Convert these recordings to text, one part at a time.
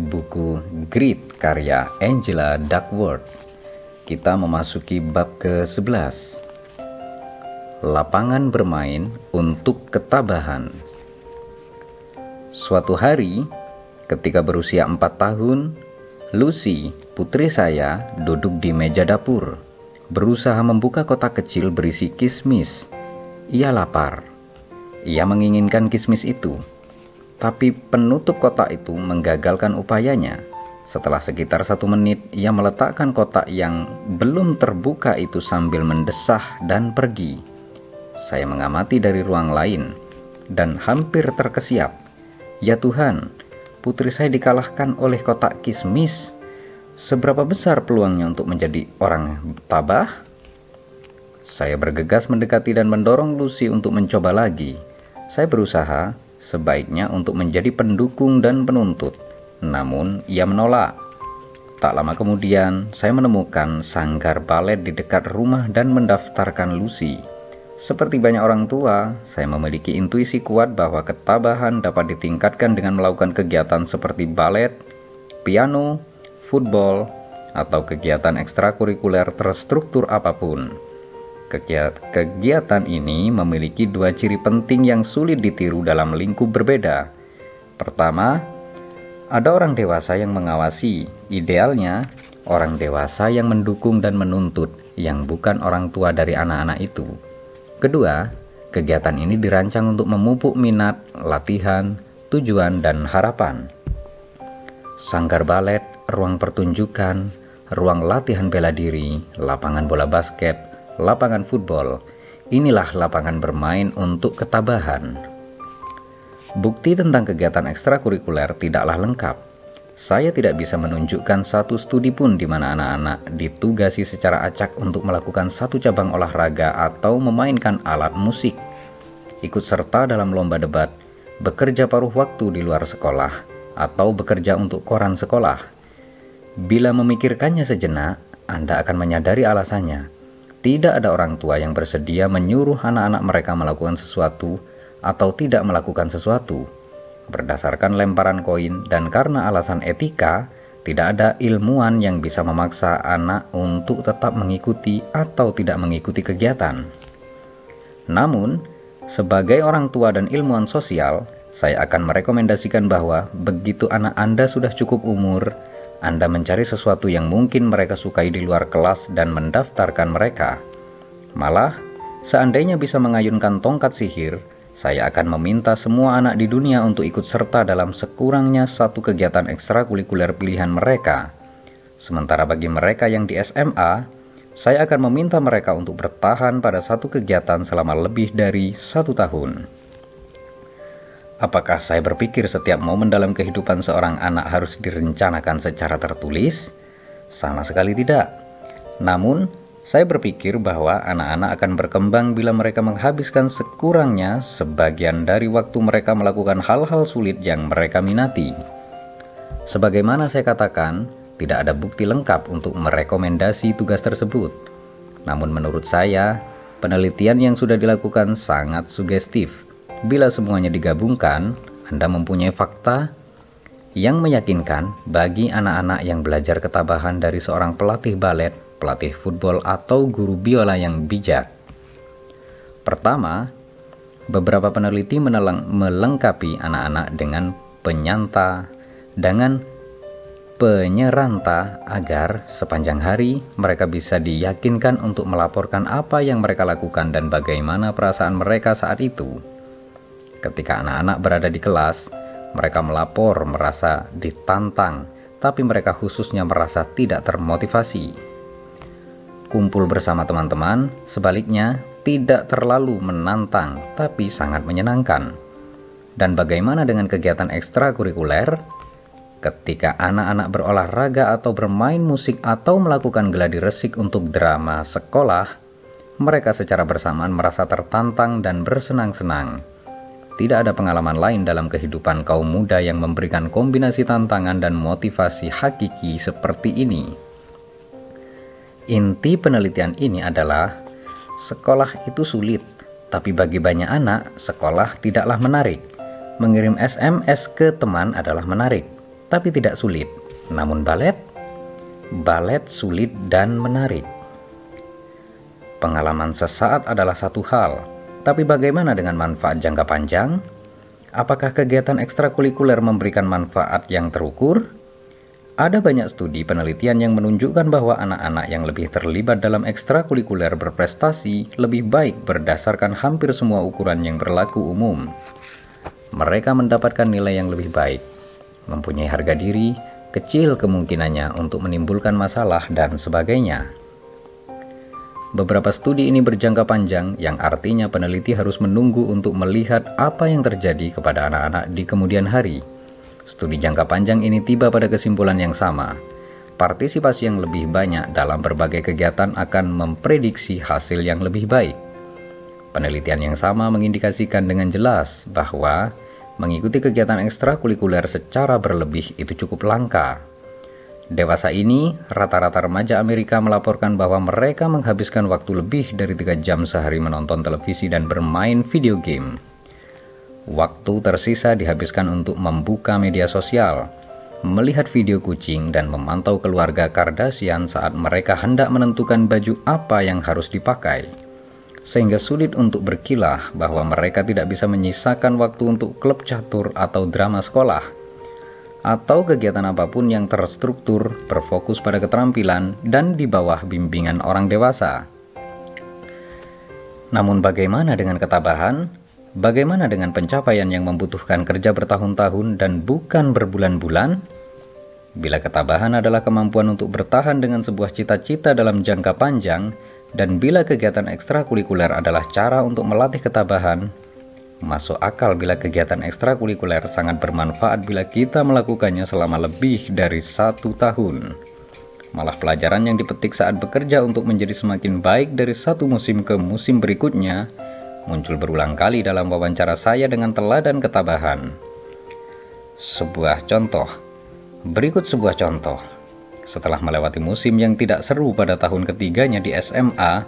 buku Grit karya Angela Duckworth. Kita memasuki bab ke-11. Lapangan bermain untuk ketabahan. Suatu hari, ketika berusia 4 tahun, Lucy, putri saya, duduk di meja dapur, berusaha membuka kotak kecil berisi kismis. Ia lapar. Ia menginginkan kismis itu tapi penutup kotak itu menggagalkan upayanya. Setelah sekitar satu menit, ia meletakkan kotak yang belum terbuka itu sambil mendesah dan pergi. Saya mengamati dari ruang lain dan hampir terkesiap. Ya Tuhan, putri saya dikalahkan oleh kotak kismis. Seberapa besar peluangnya untuk menjadi orang tabah? Saya bergegas mendekati dan mendorong Lucy untuk mencoba lagi. Saya berusaha, sebaiknya untuk menjadi pendukung dan penuntut. Namun, ia menolak. Tak lama kemudian, saya menemukan sanggar balet di dekat rumah dan mendaftarkan Lucy. Seperti banyak orang tua, saya memiliki intuisi kuat bahwa ketabahan dapat ditingkatkan dengan melakukan kegiatan seperti balet, piano, football, atau kegiatan ekstrakurikuler terstruktur apa pun. Kegiatan ini memiliki dua ciri penting yang sulit ditiru dalam lingkup berbeda. Pertama, ada orang dewasa yang mengawasi, idealnya orang dewasa yang mendukung dan menuntut, yang bukan orang tua dari anak-anak itu. Kedua, kegiatan ini dirancang untuk memupuk minat, latihan, tujuan, dan harapan. Sanggar balet, ruang pertunjukan, ruang latihan bela diri, lapangan bola basket, lapangan football. Inilah lapangan bermain untuk ketabahan. Bukti tentang kegiatan ekstrakurikuler tidaklah lengkap. Saya tidak bisa menunjukkan satu studi pun di mana anak-anak ditugasi secara acak untuk melakukan satu cabang olahraga atau memainkan alat musik, ikut serta dalam lomba debat, bekerja paruh waktu di luar sekolah, atau bekerja untuk koran sekolah. Bila memikirkannya sejenak, Anda akan menyadari alasannya tidak ada orang tua yang bersedia menyuruh anak-anak mereka melakukan sesuatu atau tidak melakukan sesuatu. Berdasarkan lemparan koin dan karena alasan etika, tidak ada ilmuwan yang bisa memaksa anak untuk tetap mengikuti atau tidak mengikuti kegiatan. Namun, sebagai orang tua dan ilmuwan sosial, saya akan merekomendasikan bahwa begitu anak Anda sudah cukup umur, anda mencari sesuatu yang mungkin mereka sukai di luar kelas dan mendaftarkan mereka. Malah, seandainya bisa mengayunkan tongkat sihir, saya akan meminta semua anak di dunia untuk ikut serta dalam sekurangnya satu kegiatan ekstrakurikuler pilihan mereka. Sementara bagi mereka yang di SMA, saya akan meminta mereka untuk bertahan pada satu kegiatan selama lebih dari satu tahun. Apakah saya berpikir setiap momen dalam kehidupan seorang anak harus direncanakan secara tertulis? Sama sekali tidak. Namun, saya berpikir bahwa anak-anak akan berkembang bila mereka menghabiskan sekurangnya sebagian dari waktu mereka melakukan hal-hal sulit yang mereka minati. Sebagaimana saya katakan, tidak ada bukti lengkap untuk merekomendasi tugas tersebut. Namun menurut saya, penelitian yang sudah dilakukan sangat sugestif Bila semuanya digabungkan, Anda mempunyai fakta yang meyakinkan bagi anak-anak yang belajar ketabahan dari seorang pelatih balet, pelatih football, atau guru biola yang bijak. Pertama, beberapa peneliti meneleng, melengkapi anak-anak dengan penyanta, dengan penyeranta agar sepanjang hari mereka bisa diyakinkan untuk melaporkan apa yang mereka lakukan dan bagaimana perasaan mereka saat itu. Ketika anak-anak berada di kelas, mereka melapor merasa ditantang, tapi mereka khususnya merasa tidak termotivasi. Kumpul bersama teman-teman, sebaliknya, tidak terlalu menantang, tapi sangat menyenangkan. Dan bagaimana dengan kegiatan ekstrakurikuler? Ketika anak-anak berolahraga atau bermain musik atau melakukan geladi resik untuk drama sekolah, mereka secara bersamaan merasa tertantang dan bersenang-senang. Tidak ada pengalaman lain dalam kehidupan kaum muda yang memberikan kombinasi tantangan dan motivasi hakiki seperti ini. Inti penelitian ini adalah sekolah itu sulit, tapi bagi banyak anak, sekolah tidaklah menarik. Mengirim SMS ke teman adalah menarik, tapi tidak sulit. Namun balet, balet sulit dan menarik. Pengalaman sesaat adalah satu hal, tapi bagaimana dengan manfaat jangka panjang? Apakah kegiatan ekstrakurikuler memberikan manfaat yang terukur? Ada banyak studi penelitian yang menunjukkan bahwa anak-anak yang lebih terlibat dalam ekstrakurikuler berprestasi lebih baik berdasarkan hampir semua ukuran yang berlaku umum. Mereka mendapatkan nilai yang lebih baik, mempunyai harga diri, kecil kemungkinannya untuk menimbulkan masalah, dan sebagainya. Beberapa studi ini berjangka panjang, yang artinya peneliti harus menunggu untuk melihat apa yang terjadi kepada anak-anak di kemudian hari. Studi jangka panjang ini tiba pada kesimpulan yang sama. Partisipasi yang lebih banyak dalam berbagai kegiatan akan memprediksi hasil yang lebih baik. Penelitian yang sama mengindikasikan dengan jelas bahwa mengikuti kegiatan ekstrakurikuler secara berlebih itu cukup langka Dewasa ini, rata-rata remaja Amerika melaporkan bahwa mereka menghabiskan waktu lebih dari 3 jam sehari menonton televisi dan bermain video game. Waktu tersisa dihabiskan untuk membuka media sosial, melihat video kucing dan memantau keluarga Kardashian saat mereka hendak menentukan baju apa yang harus dipakai. Sehingga sulit untuk berkilah bahwa mereka tidak bisa menyisakan waktu untuk klub catur atau drama sekolah atau kegiatan apa pun yang terstruktur, berfokus pada keterampilan, dan di bawah bimbingan orang dewasa. Namun bagaimana dengan ketabahan? Bagaimana dengan pencapaian yang membutuhkan kerja bertahun-tahun dan bukan berbulan-bulan? Bila ketabahan adalah kemampuan untuk bertahan dengan sebuah cita-cita dalam jangka panjang, dan bila kegiatan ekstrakurikuler adalah cara untuk melatih ketabahan, Masuk akal bila kegiatan ekstrakurikuler sangat bermanfaat bila kita melakukannya selama lebih dari satu tahun. Malah pelajaran yang dipetik saat bekerja untuk menjadi semakin baik dari satu musim ke musim berikutnya muncul berulang kali dalam wawancara saya dengan teladan ketabahan. Sebuah contoh. Berikut sebuah contoh. Setelah melewati musim yang tidak seru pada tahun ketiganya di SMA,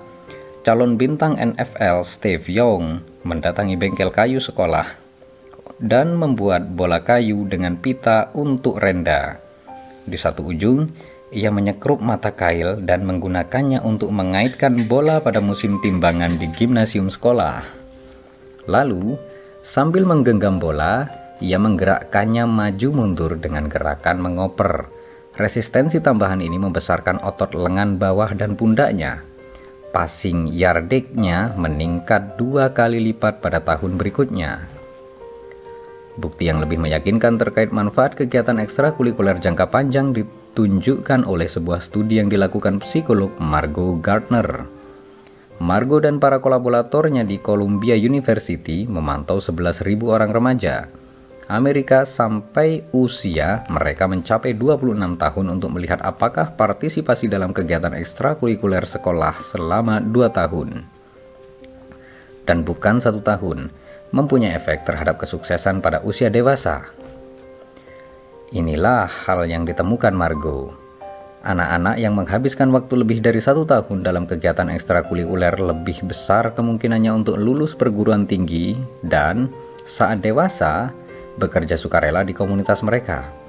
calon bintang NFL Steve Young mendatangi bengkel kayu sekolah dan membuat bola kayu dengan pita untuk renda. Di satu ujung, ia menyekrup mata kail dan menggunakannya untuk mengaitkan bola pada musim timbangan di gimnasium sekolah. Lalu, sambil menggenggam bola, ia menggerakkannya maju mundur dengan gerakan mengoper. Resistensi tambahan ini membesarkan otot lengan bawah dan pundaknya passing yardage-nya meningkat dua kali lipat pada tahun berikutnya. Bukti yang lebih meyakinkan terkait manfaat kegiatan ekstrakurikuler jangka panjang ditunjukkan oleh sebuah studi yang dilakukan psikolog Margot Gardner. Margot dan para kolaboratornya di Columbia University memantau 11.000 orang remaja Amerika sampai usia mereka mencapai 26 tahun untuk melihat apakah partisipasi dalam kegiatan ekstrakurikuler sekolah selama 2 tahun. Dan bukan satu tahun, mempunyai efek terhadap kesuksesan pada usia dewasa. Inilah hal yang ditemukan Margo. Anak-anak yang menghabiskan waktu lebih dari satu tahun dalam kegiatan ekstrakurikuler lebih besar kemungkinannya untuk lulus perguruan tinggi dan saat dewasa bekerja sukarela di komunitas mereka.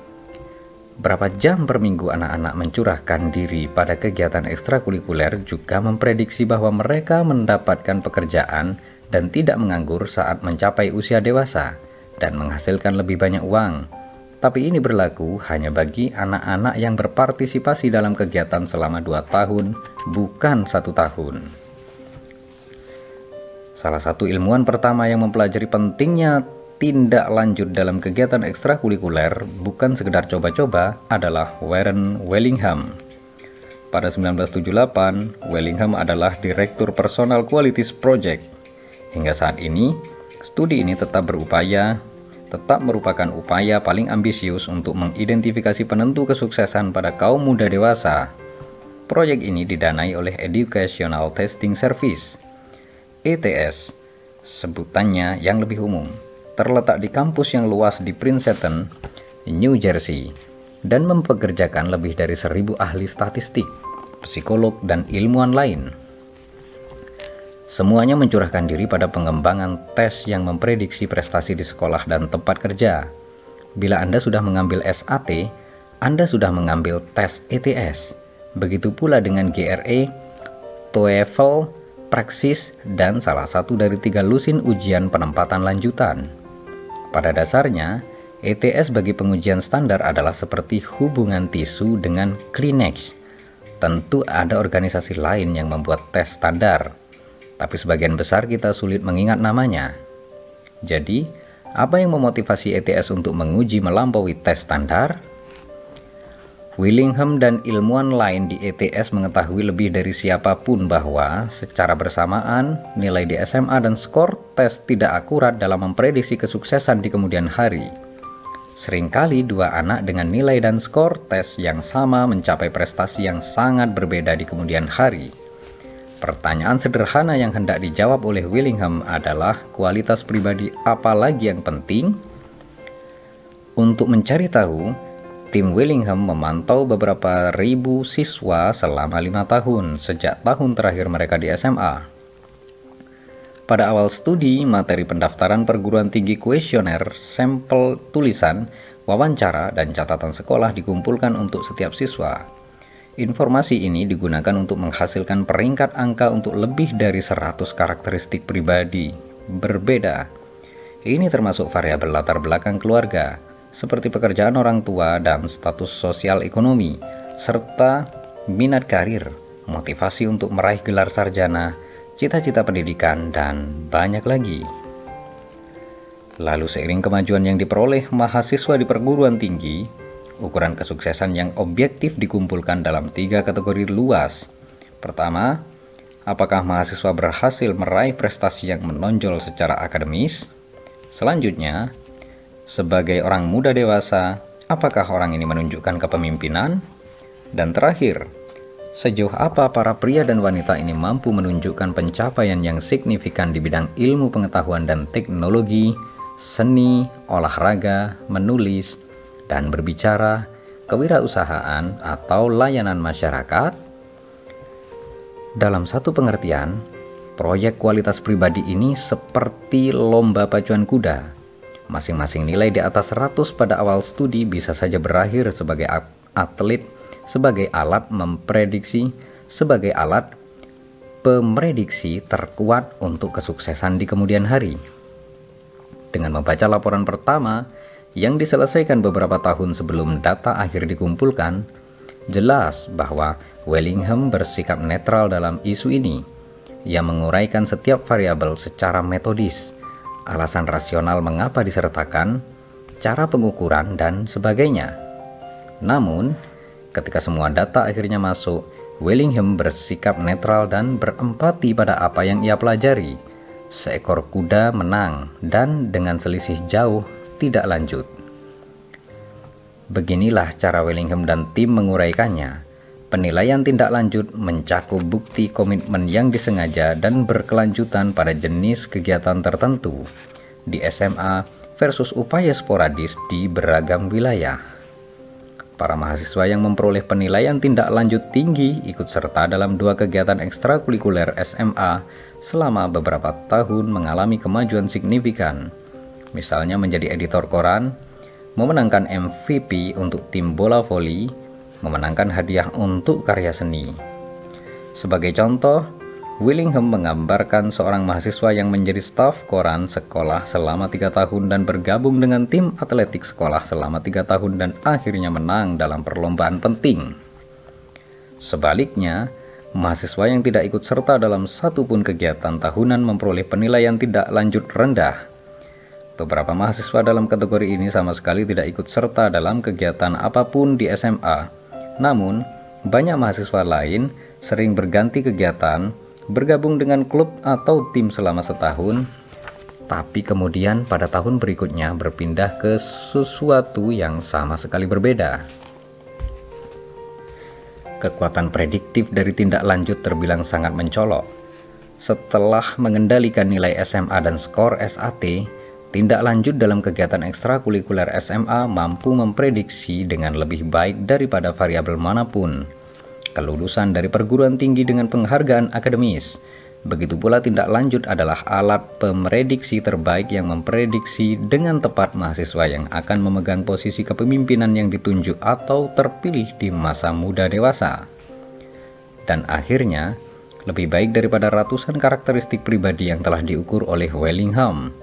Berapa jam per minggu anak-anak mencurahkan diri pada kegiatan ekstrakurikuler juga memprediksi bahwa mereka mendapatkan pekerjaan dan tidak menganggur saat mencapai usia dewasa dan menghasilkan lebih banyak uang. Tapi ini berlaku hanya bagi anak-anak yang berpartisipasi dalam kegiatan selama dua tahun, bukan satu tahun. Salah satu ilmuwan pertama yang mempelajari pentingnya tindak lanjut dalam kegiatan ekstrakurikuler bukan sekedar coba-coba adalah Warren Wellingham. Pada 1978, Wellingham adalah Direktur Personal Qualities Project. Hingga saat ini, studi ini tetap berupaya, tetap merupakan upaya paling ambisius untuk mengidentifikasi penentu kesuksesan pada kaum muda dewasa. Proyek ini didanai oleh Educational Testing Service, ETS, sebutannya yang lebih umum terletak di kampus yang luas di Princeton, New Jersey, dan mempekerjakan lebih dari seribu ahli statistik, psikolog, dan ilmuwan lain. Semuanya mencurahkan diri pada pengembangan tes yang memprediksi prestasi di sekolah dan tempat kerja. Bila Anda sudah mengambil SAT, Anda sudah mengambil tes ETS. Begitu pula dengan GRE, TOEFL, Praksis, dan salah satu dari tiga lusin ujian penempatan lanjutan. Pada dasarnya, ETS bagi pengujian standar adalah seperti hubungan tisu dengan Kleenex. Tentu ada organisasi lain yang membuat tes standar, tapi sebagian besar kita sulit mengingat namanya. Jadi, apa yang memotivasi ETS untuk menguji melampaui tes standar? Willingham dan ilmuwan lain di ETS mengetahui lebih dari siapa pun bahwa secara bersamaan nilai di SMA dan skor tes tidak akurat dalam memprediksi kesuksesan di kemudian hari. Seringkali dua anak dengan nilai dan skor tes yang sama mencapai prestasi yang sangat berbeda di kemudian hari. Pertanyaan sederhana yang hendak dijawab oleh Willingham adalah kualitas pribadi apa lagi yang penting? Untuk mencari tahu, tim Willingham memantau beberapa ribu siswa selama lima tahun sejak tahun terakhir mereka di SMA. Pada awal studi, materi pendaftaran perguruan tinggi kuesioner, sampel tulisan, wawancara, dan catatan sekolah dikumpulkan untuk setiap siswa. Informasi ini digunakan untuk menghasilkan peringkat angka untuk lebih dari 100 karakteristik pribadi berbeda. Ini termasuk variabel latar belakang keluarga, seperti pekerjaan orang tua dan status sosial ekonomi, serta minat karir, motivasi untuk meraih gelar sarjana, cita-cita pendidikan, dan banyak lagi. Lalu seiring kemajuan yang diperoleh mahasiswa di perguruan tinggi, Ukuran kesuksesan yang objektif dikumpulkan dalam tiga kategori luas. Pertama, apakah mahasiswa berhasil meraih prestasi yang menonjol secara akademis? Selanjutnya, sebagai orang muda dewasa, apakah orang ini menunjukkan kepemimpinan? Dan terakhir, sejauh apa para pria dan wanita ini mampu menunjukkan pencapaian yang signifikan di bidang ilmu pengetahuan dan teknologi, seni, olahraga, menulis, dan berbicara kewirausahaan atau layanan masyarakat. Dalam satu pengertian, proyek kualitas pribadi ini seperti lomba pacuan kuda. Masing-masing nilai di atas 100 pada awal studi bisa saja berakhir sebagai atlet, sebagai alat memprediksi, sebagai alat pemrediksi terkuat untuk kesuksesan di kemudian hari. Dengan membaca laporan pertama, yang diselesaikan beberapa tahun sebelum data akhir dikumpulkan, jelas bahwa Wellingham bersikap netral dalam isu ini. Ia menguraikan setiap variabel secara metodis, alasan rasional mengapa disertakan, cara pengukuran, dan sebagainya. Namun, ketika semua data akhirnya masuk, Wellingham bersikap netral dan berempati pada apa yang ia pelajari. Seekor kuda menang dan dengan selisih jauh tidak lanjut. Beginilah cara Wellingham dan tim menguraikannya. Penilaian tindak lanjut mencakup bukti komitmen yang disengaja dan berkelanjutan pada jenis kegiatan tertentu di SMA versus upaya sporadis di beragam wilayah. Para mahasiswa yang memperoleh penilaian tindak lanjut tinggi ikut serta dalam dua kegiatan ekstrakurikuler SMA selama beberapa tahun mengalami kemajuan signifikan misalnya menjadi editor koran, memenangkan MVP untuk tim bola voli, memenangkan hadiah untuk karya seni. Sebagai contoh, Willingham menggambarkan seorang mahasiswa yang menjadi staf koran sekolah selama tiga tahun dan bergabung dengan tim atletik sekolah selama tiga tahun dan akhirnya menang dalam perlombaan penting. Sebaliknya, mahasiswa yang tidak ikut serta dalam satupun kegiatan tahunan memperoleh penilaian tidak lanjut rendah Beberapa mahasiswa dalam kategori ini sama sekali tidak ikut serta dalam kegiatan apa pun di SMA. Namun, banyak mahasiswa lain sering berganti kegiatan, bergabung dengan klub atau tim selama setahun, tapi kemudian pada tahun berikutnya berpindah ke sesuatu yang sama sekali berbeda. Kekuatan prediktif dari tindak lanjut terbilang sangat mencolok. Setelah mengendalikan nilai SMA dan skor SAT, Tindak lanjut dalam kegiatan ekstrakurikuler SMA mampu memprediksi dengan lebih baik daripada variabel mana pun. Kelulusan dari perguruan tinggi dengan penghargaan akademis, Begitu pula tindak lanjut adalah alat pemrediksi terbaik yang memprediksi dengan tepat mahasiswa yang akan memegang posisi kepemimpinan yang ditunjuk atau terpilih di masa muda dewasa. Dan akhirnya, lebih baik daripada ratusan karakteristik pribadi yang telah diukur oleh Wellingham.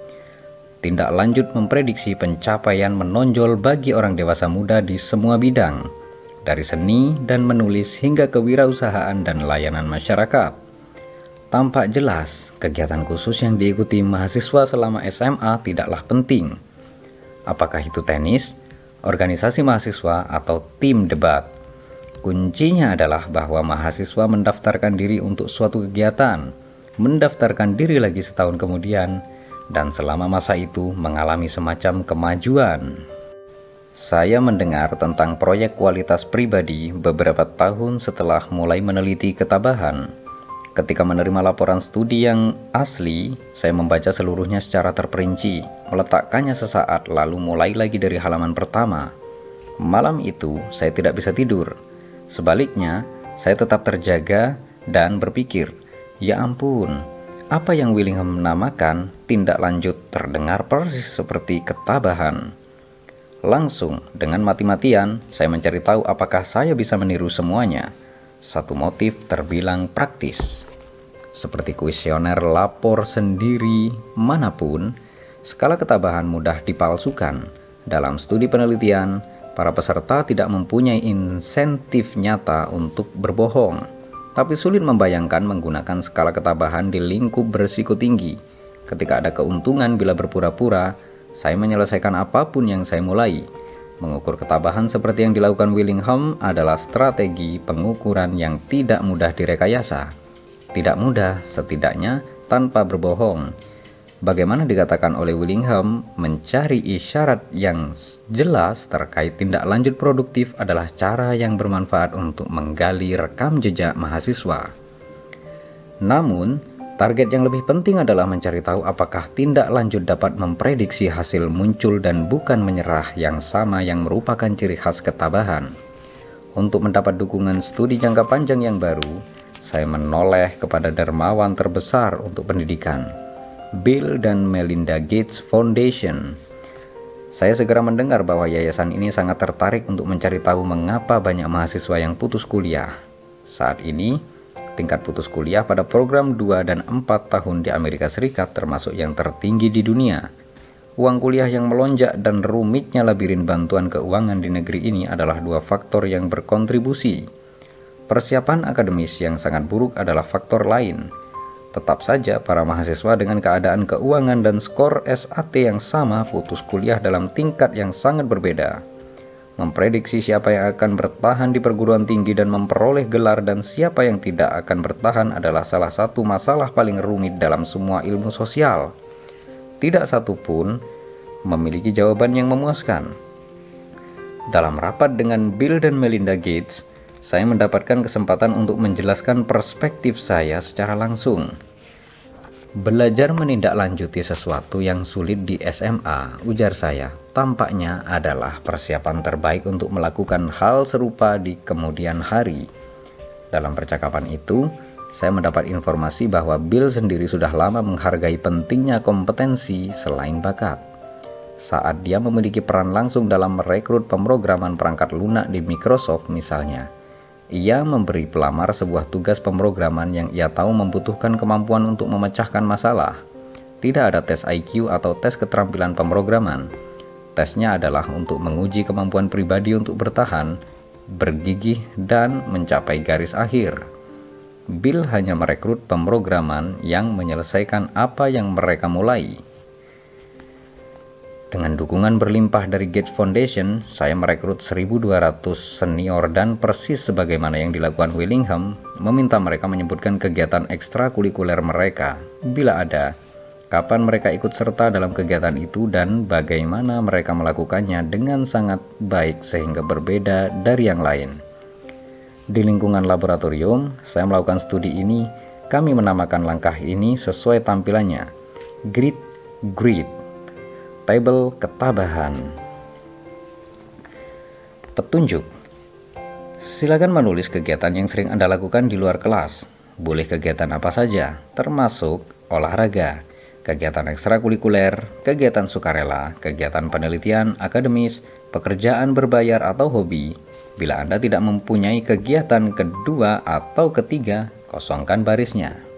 Tindak lanjut memprediksi pencapaian menonjol bagi orang dewasa muda di semua bidang, dari seni dan menulis hingga kewirausahaan dan layanan masyarakat. Tampak jelas, kegiatan khusus yang diikuti mahasiswa selama SMA tidaklah penting. Apakah itu tenis, organisasi mahasiswa, atau tim debat? Kuncinya adalah bahwa mahasiswa mendaftarkan diri untuk suatu kegiatan, mendaftarkan diri lagi setahun kemudian, dan selama masa itu mengalami semacam kemajuan. Saya mendengar tentang proyek kualitas pribadi beberapa tahun setelah mulai meneliti ketabahan Ketika menerima laporan studi yang asli, saya membaca seluruhnya secara terperinci, meletakkannya sesaat lalu mulai lagi dari halaman pertama. Malam itu, saya tidak bisa tidur. Sebaliknya, saya tetap terjaga dan berpikir, ya ampun, apa yang Willingham menamakan tindak lanjut terdengar persis seperti ketabahan. Langsung, dengan mati-matian, saya mencari tahu apakah saya bisa meniru semuanya satu motif terbilang praktis. Seperti kuesioner lapor sendiri mana pun, skala ketabahan mudah dipalsukan. Dalam studi penelitian, para peserta tidak mempunyai insentif nyata untuk berbohong, tapi sulit membayangkan menggunakan skala ketabahan di lingkup berisiko tinggi. Ketika ada keuntungan bila berpura-pura, saya menyelesaikan apa pun yang saya mulai Mengukur ketabahan seperti yang dilakukan Willingham adalah strategi pengukuran yang tidak mudah direkayasa. Tidak mudah, setidaknya tanpa berbohong. Bagaimana dikatakan oleh Willingham, mencari isyarat yang jelas terkait tindak lanjut produktif adalah cara yang bermanfaat untuk menggali rekam jejak mahasiswa. Namun, Target yang lebih penting adalah mencari tahu apakah tindak lanjut dapat memprediksi hasil muncul dan bukan menyerah yang sama yang merupakan ciri khas ketabahan. Untuk mendapat dukungan studi jangka panjang yang baru, saya menoleh kepada dermawan terbesar untuk pendidikan, Bill dan Melinda Gates Foundation. Saya segera mendengar bahwa yayasan ini sangat tertarik untuk mencari tahu mengapa banyak mahasiswa yang putus kuliah. Saat ini, Tingkat putus kuliah pada program 2 dan 4 tahun di Amerika Serikat termasuk yang tertinggi di dunia. Uang kuliah yang melonjak dan rumitnya labirin bantuan keuangan di negeri ini adalah dua faktor yang berkontribusi. Persiapan akademis yang sangat buruk adalah faktor lain. Tetap saja para mahasiswa dengan keadaan keuangan dan skor SAT yang sama putus kuliah dalam tingkat yang sangat berbeda memprediksi siapa yang akan bertahan di perguruan tinggi dan memperoleh gelar dan siapa yang tidak akan bertahan adalah salah satu masalah paling rumit dalam semua ilmu sosial. Tidak satu pun memiliki jawaban yang memuaskan. Dalam rapat dengan Bill dan Melinda Gates, saya mendapatkan kesempatan untuk menjelaskan perspektif saya secara langsung. Belajar menindaklanjuti sesuatu yang sulit di SMA, ujar saya, tampaknya adalah persiapan terbaik untuk melakukan hal serupa di kemudian hari. Dalam percakapan itu, saya mendapat informasi bahwa Bill sendiri sudah lama menghargai pentingnya kompetensi selain bakat. Saat dia memiliki peran langsung dalam merekrut pemrograman perangkat lunak di Microsoft misalnya, ia memberi pelamar sebuah tugas pemrograman yang ia tahu membutuhkan kemampuan untuk memecahkan masalah. Tidak ada tes IQ atau tes keterampilan pemrograman. Tesnya adalah untuk menguji kemampuan pribadi untuk bertahan, bergigih, dan mencapai garis akhir. Bill hanya merekrut pemrograman yang menyelesaikan apa yang mereka mulai. Dengan dukungan berlimpah dari Gates Foundation, saya merekrut 1.200 senior dan persis sebagaimana yang dilakukan Willingham, meminta mereka menyebutkan kegiatan ekstrakurikuler mereka, bila ada, kapan mereka ikut serta dalam kegiatan itu dan bagaimana mereka melakukannya dengan sangat baik sehingga berbeda dari yang lain. Di lingkungan laboratorium, saya melakukan studi ini, kami menamakan langkah ini sesuai tampilannya, Grit Grit Tabel ketabahan. Petunjuk. Silakan menulis kegiatan yang sering Anda lakukan di luar kelas. boleh kegiatan apa saja, termasuk olahraga, kegiatan ekstrakurikuler, kegiatan sukarela, kegiatan penelitian, akademis, pekerjaan berbayar atau hobi. Bila Anda tidak mempunyai kegiatan kedua atau ketiga, kosongkan barisnya.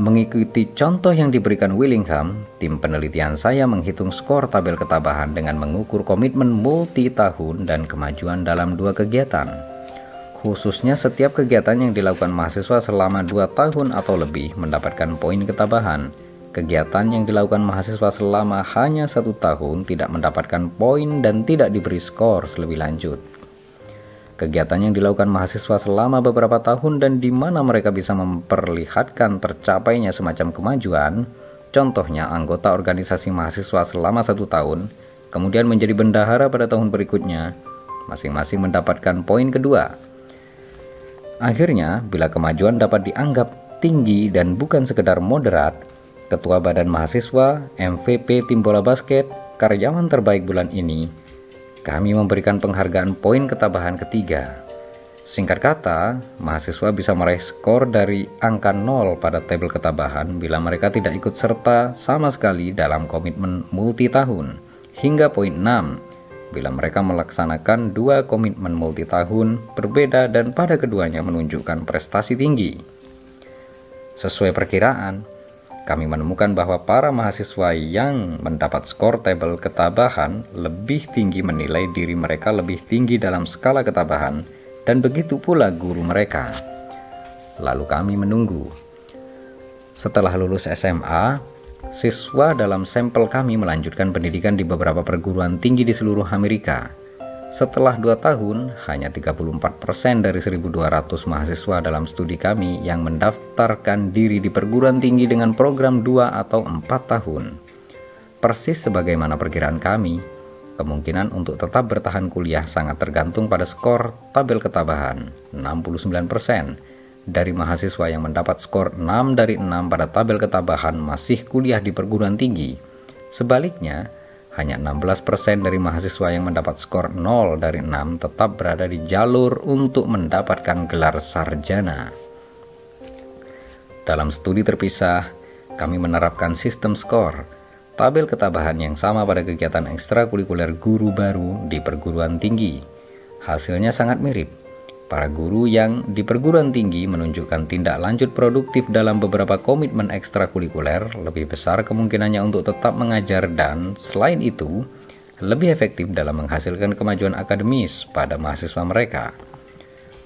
Mengikuti contoh yang diberikan Willingham, tim penelitian saya menghitung skor tabel ketabahan dengan mengukur komitmen multi tahun dan kemajuan dalam dua kegiatan. Khususnya setiap kegiatan yang dilakukan mahasiswa selama dua tahun atau lebih mendapatkan poin ketabahan. Kegiatan yang dilakukan mahasiswa selama hanya satu tahun tidak mendapatkan poin dan tidak diberi skor lebih lanjut. Kegiatan yang dilakukan mahasiswa selama beberapa tahun dan di mana mereka bisa memperlihatkan tercapainya semacam kemajuan, contohnya anggota organisasi mahasiswa selama satu tahun, kemudian menjadi bendahara pada tahun berikutnya, masing-masing mendapatkan poin kedua. Akhirnya, bila kemajuan dapat dianggap tinggi dan bukan sekedar moderat, Ketua Badan Mahasiswa, MVP Tim Bola Basket, karyawan terbaik bulan ini, kami memberikan penghargaan poin ketabahan ketiga. Singkat kata, mahasiswa bisa meraih skor dari angka 0 pada tabel ketabahan bila mereka tidak ikut serta sama sekali dalam komitmen multi tahun, hingga poin 6 bila mereka melaksanakan dua komitmen multi tahun berbeda dan pada keduanya menunjukkan prestasi tinggi. Sesuai perkiraan, kami menemukan bahwa para mahasiswa yang mendapat skor tabel ketabahan lebih tinggi menilai diri mereka lebih tinggi dalam skala ketabahan dan begitu pula guru mereka. Lalu kami menunggu. Setelah lulus SMA, siswa dalam sampel kami melanjutkan pendidikan di beberapa perguruan tinggi di seluruh Amerika. Setelah dua tahun, hanya 34% dari 1.200 mahasiswa dalam studi kami yang mendaftarkan diri di perguruan tinggi dengan program 2 atau 4 tahun. Persis sebagaimana perkiraan kami, kemungkinan untuk tetap bertahan kuliah sangat tergantung pada skor tabel ketabahan 69% dari mahasiswa yang mendapat skor 6 dari 6 pada tabel ketabahan masih kuliah di perguruan tinggi. Sebaliknya, hanya 16% dari mahasiswa yang mendapat skor 0 dari 6 tetap berada di jalur untuk mendapatkan gelar sarjana. Dalam studi terpisah, kami menerapkan sistem skor, tabel ketabahan yang sama pada kegiatan ekstrakurikuler guru baru di perguruan tinggi. Hasilnya sangat mirip, Para guru yang di perguruan tinggi menunjukkan tindak lanjut produktif dalam beberapa komitmen ekstrakurikuler lebih besar kemungkinannya untuk tetap mengajar dan selain itu lebih efektif dalam menghasilkan kemajuan akademis pada mahasiswa mereka.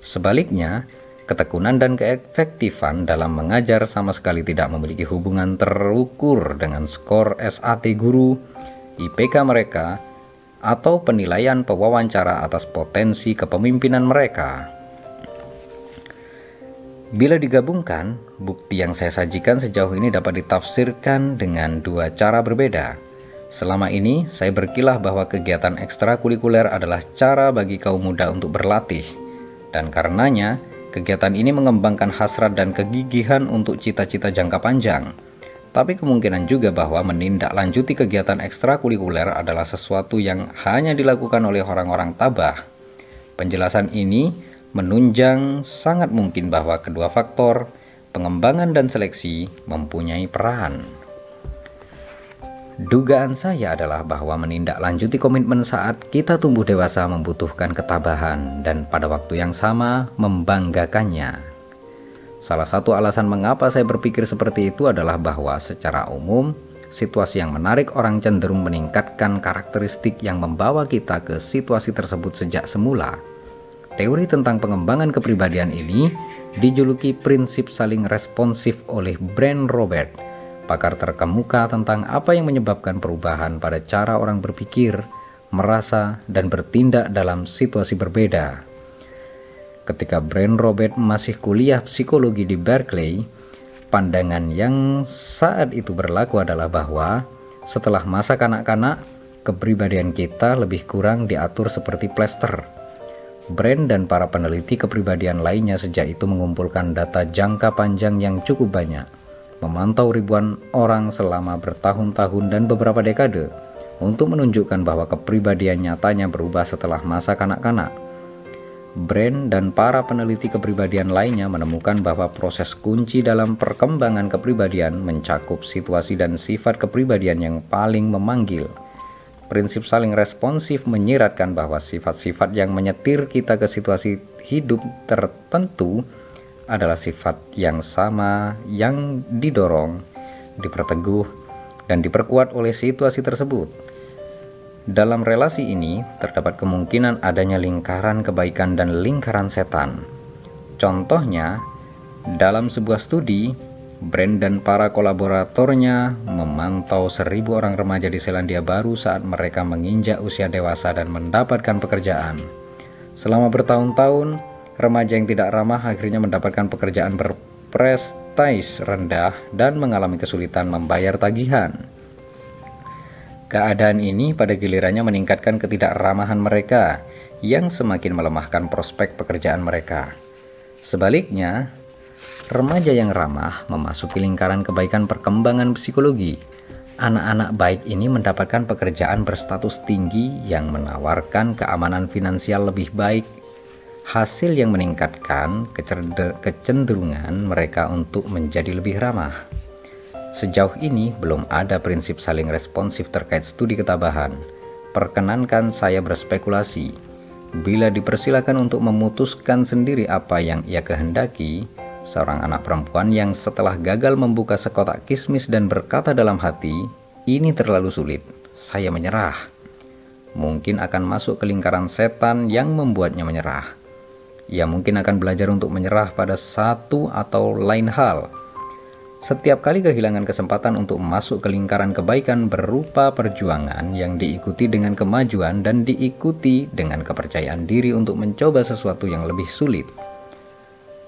Sebaliknya, ketekunan dan keefektifan dalam mengajar sama sekali tidak memiliki hubungan terukur dengan skor SAT guru, IPK mereka, atau penilaian pewawancara atas potensi kepemimpinan mereka. Bila digabungkan, bukti yang saya sajikan sejauh ini dapat ditafsirkan dengan dua cara berbeda. Selama ini, saya berkilah bahwa kegiatan ekstrakurikuler adalah cara bagi kaum muda untuk berlatih, dan karenanya kegiatan ini mengembangkan hasrat dan kegigihan untuk cita-cita jangka panjang tapi kemungkinan juga bahwa menindaklanjuti kegiatan ekstrakurikuler adalah sesuatu yang hanya dilakukan oleh orang-orang tabah. Penjelasan ini menunjang sangat mungkin bahwa kedua faktor, pengembangan dan seleksi, mempunyai peran. Dugaan saya adalah bahwa menindaklanjuti komitmen saat kita tumbuh dewasa membutuhkan ketabahan dan pada waktu yang sama membanggakannya. Salah satu alasan mengapa saya berpikir seperti itu adalah bahwa secara umum, situasi yang menarik orang cenderung meningkatkan karakteristik yang membawa kita ke situasi tersebut sejak semula. Teori tentang pengembangan kepribadian ini dijuluki prinsip saling responsif oleh Brand Robert, pakar terkemuka tentang apa yang menyebabkan perubahan pada cara orang berpikir, merasa, dan bertindak dalam situasi berbeda. Ketika Brand Robert masih kuliah psikologi di Berkeley, pandangan yang saat itu berlaku adalah bahwa setelah masa kanak-kanak, kepribadian kita lebih kurang diatur seperti plester. Brand dan para peneliti kepribadian lainnya sejak itu mengumpulkan data jangka panjang yang cukup banyak, memantau ribuan orang selama bertahun-tahun dan beberapa dekade, untuk menunjukkan bahwa kepribadian nyatanya berubah setelah masa kanak-kanak. Brand dan para peneliti kepribadian lainnya menemukan bahwa proses kunci dalam perkembangan kepribadian mencakup situasi dan sifat kepribadian yang paling memanggil. Prinsip saling responsif menyiratkan bahwa sifat-sifat yang menyetir kita ke situasi hidup tertentu adalah sifat yang sama yang didorong, diperteguh, dan diperkuat oleh situasi tersebut. Dalam relasi ini, terdapat kemungkinan adanya lingkaran kebaikan dan lingkaran setan. Contohnya, dalam sebuah studi, Brand dan para kolaboratornya memantau seribu orang remaja di Selandia Baru saat mereka menginjak usia dewasa dan mendapatkan pekerjaan. Selama bertahun-tahun, remaja yang tidak ramah akhirnya mendapatkan pekerjaan berprestis rendah dan mengalami kesulitan membayar tagihan. Keadaan ini pada gilirannya meningkatkan ketidakramahan mereka yang semakin melemahkan prospek pekerjaan mereka. Sebaliknya, remaja yang ramah memasuki lingkaran kebaikan perkembangan psikologi. Anak-anak baik ini mendapatkan pekerjaan berstatus tinggi yang menawarkan keamanan finansial lebih baik, hasil yang meningkatkan kecenderungan mereka untuk menjadi lebih ramah. Sejauh ini belum ada prinsip saling responsif terkait studi ketabahan. Perkenankan saya berspekulasi. Bila dipersilakan untuk memutuskan sendiri apa yang ia kehendaki, seorang anak perempuan yang setelah gagal membuka sekotak kismis dan berkata dalam hati, "Ini terlalu sulit, saya menyerah." Mungkin akan masuk ke lingkaran setan yang membuatnya menyerah. Ia mungkin akan belajar untuk menyerah pada satu atau lain hal setiap kali kehilangan kesempatan untuk masuk ke lingkaran kebaikan berupa perjuangan yang diikuti dengan kemajuan dan diikuti dengan kepercayaan diri untuk mencoba sesuatu yang lebih sulit.